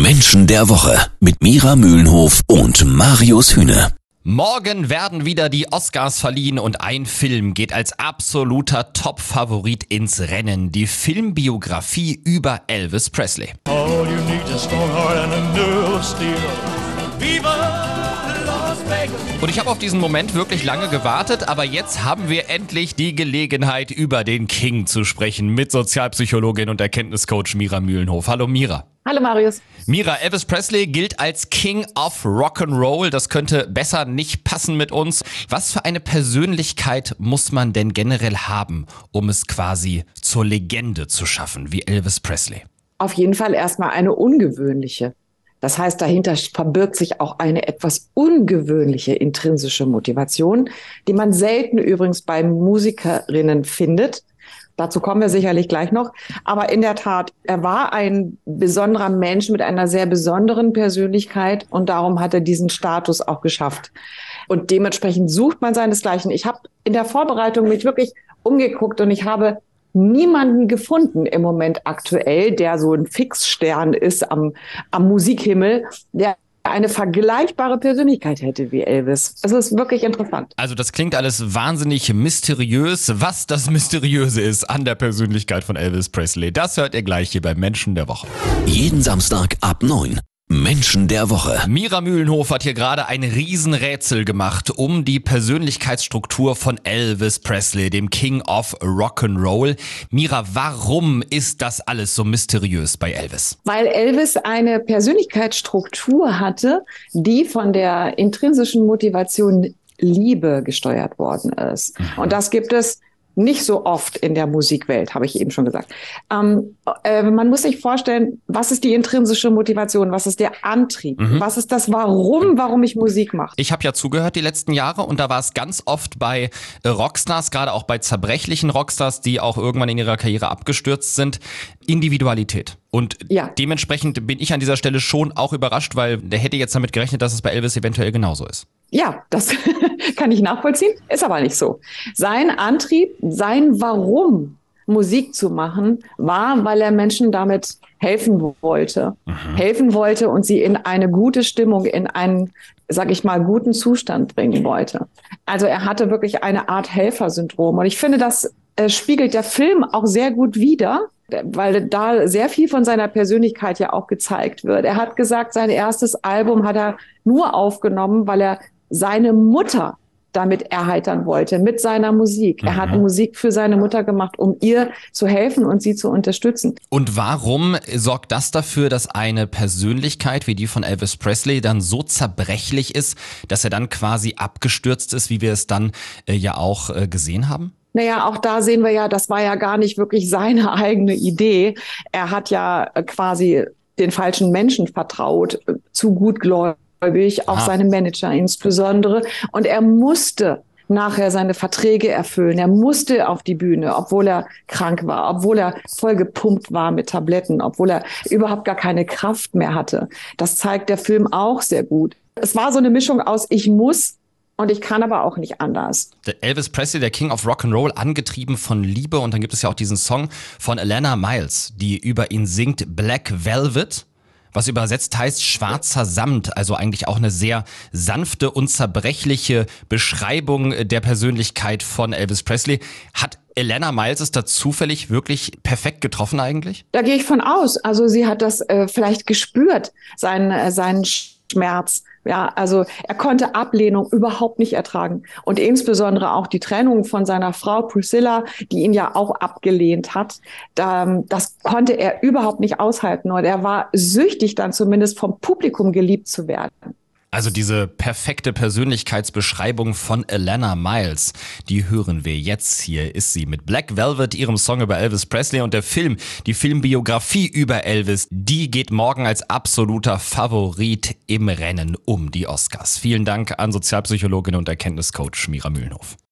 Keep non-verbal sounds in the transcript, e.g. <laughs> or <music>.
Menschen der Woche mit Mira Mühlenhof und Marius Hühne. Morgen werden wieder die Oscars verliehen und ein Film geht als absoluter Top-Favorit ins Rennen. Die Filmbiografie über Elvis Presley. All you need is a strong heart and a of steel. Und ich habe auf diesen Moment wirklich lange gewartet, aber jetzt haben wir endlich die Gelegenheit, über den King zu sprechen mit Sozialpsychologin und Erkenntniscoach Mira Mühlenhof. Hallo Mira. Hallo Marius. Mira, Elvis Presley gilt als King of Rock'n'Roll. Das könnte besser nicht passen mit uns. Was für eine Persönlichkeit muss man denn generell haben, um es quasi zur Legende zu schaffen, wie Elvis Presley? Auf jeden Fall erstmal eine ungewöhnliche. Das heißt, dahinter verbirgt sich auch eine etwas ungewöhnliche intrinsische Motivation, die man selten übrigens bei Musikerinnen findet. Dazu kommen wir sicherlich gleich noch. Aber in der Tat, er war ein besonderer Mensch mit einer sehr besonderen Persönlichkeit und darum hat er diesen Status auch geschafft. Und dementsprechend sucht man seinesgleichen. Ich habe in der Vorbereitung mich wirklich umgeguckt und ich habe niemanden gefunden im Moment aktuell, der so ein Fixstern ist am, am Musikhimmel, der eine vergleichbare Persönlichkeit hätte wie Elvis. Es ist wirklich interessant. Also das klingt alles wahnsinnig mysteriös. Was das Mysteriöse ist an der Persönlichkeit von Elvis Presley, das hört ihr gleich hier beim Menschen der Woche. Jeden Samstag ab 9. Menschen der Woche. Mira Mühlenhof hat hier gerade ein Riesenrätsel gemacht um die Persönlichkeitsstruktur von Elvis Presley, dem King of Rock'n'Roll. Mira, warum ist das alles so mysteriös bei Elvis? Weil Elvis eine Persönlichkeitsstruktur hatte, die von der intrinsischen Motivation Liebe gesteuert worden ist. Und das gibt es nicht so oft in der Musikwelt, habe ich eben schon gesagt. Ähm, äh, man muss sich vorstellen, was ist die intrinsische Motivation, was ist der Antrieb, Mhm. was ist das Warum, warum ich Musik mache. Ich habe ja zugehört die letzten Jahre und da war es ganz oft bei äh, Rockstars, gerade auch bei zerbrechlichen Rockstars, die auch irgendwann in ihrer Karriere abgestürzt sind, Individualität. Und Ja. dementsprechend bin ich an dieser Stelle schon auch überrascht, weil der hätte jetzt damit gerechnet, dass es bei Elvis eventuell genauso ist. Ja, das <laughs> kann ich nachvollziehen, ist aber nicht so. Sein Antrieb, sein Warum, Musik zu machen, war, weil er Menschen damit helfen wollte. Helfen wollte und sie in eine gute Stimmung, in einen, sag ich mal, guten Zustand bringen wollte. Also er hatte wirklich eine Art Helfersyndrom. Und ich finde, das äh, spiegelt der Film auch sehr gut wider, weil da sehr viel von seiner Persönlichkeit ja auch gezeigt wird. Er hat gesagt, sein erstes Album hat er nur aufgenommen, weil er seine Mutter damit erheitern wollte, mit seiner Musik. Er hat Musik für seine Mutter gemacht, um ihr zu helfen und sie zu unterstützen. Und warum sorgt das dafür, dass eine Persönlichkeit wie die von Elvis Presley dann so zerbrechlich ist, dass er dann quasi abgestürzt ist, wie wir es dann äh, ja auch äh, gesehen haben? Naja, auch da sehen wir ja, das war ja gar nicht wirklich seine <laughs> eigene Idee. Er hat ja äh, quasi den falschen Menschen vertraut, äh, zu gutgläubig, auch Ah. seinem Manager insbesondere. Und er musste nachher seine Verträge erfüllen. Er musste auf die Bühne, obwohl er krank war, obwohl er voll gepumpt war mit Tabletten, obwohl er überhaupt gar keine Kraft mehr hatte. Das zeigt der Film auch sehr gut. Es war so eine Mischung aus ich muss und ich kann aber auch nicht anders. Der Elvis Presley, der King of Rock'n'Roll, angetrieben von Liebe. Und dann gibt es ja auch diesen Song von Alana Miles, die über ihn singt Black Velvet. Was übersetzt heißt schwarzer Samt, also eigentlich auch eine sehr sanfte und zerbrechliche Beschreibung der Persönlichkeit von Elvis Presley. Hat Alana Miles es da zufällig wirklich perfekt getroffen eigentlich? Da gehe ich von aus. Also sie hat das äh, vielleicht gespürt, seinen, äh, seinen Schmerz. Ja, also er konnte Ablehnung überhaupt nicht ertragen. Und insbesondere auch die Trennung von seiner Frau Priscilla, die ihn ja auch abgelehnt hat. Da, das konnte er überhaupt nicht aushalten. Und er war süchtig dann zumindest vom Publikum geliebt zu werden. Also diese perfekte Persönlichkeitsbeschreibung von Alana Miles, die hören wir jetzt. Hier ist sie mit Black Velvet, ihrem Song über Elvis Presley und der Film, die Filmbiografie über Elvis, die geht morgen als absoluter Favorit im Rennen um die Oscars. Vielen Dank an Sozialpsychologin und Erkenntniscoach Mira Mühlenhof.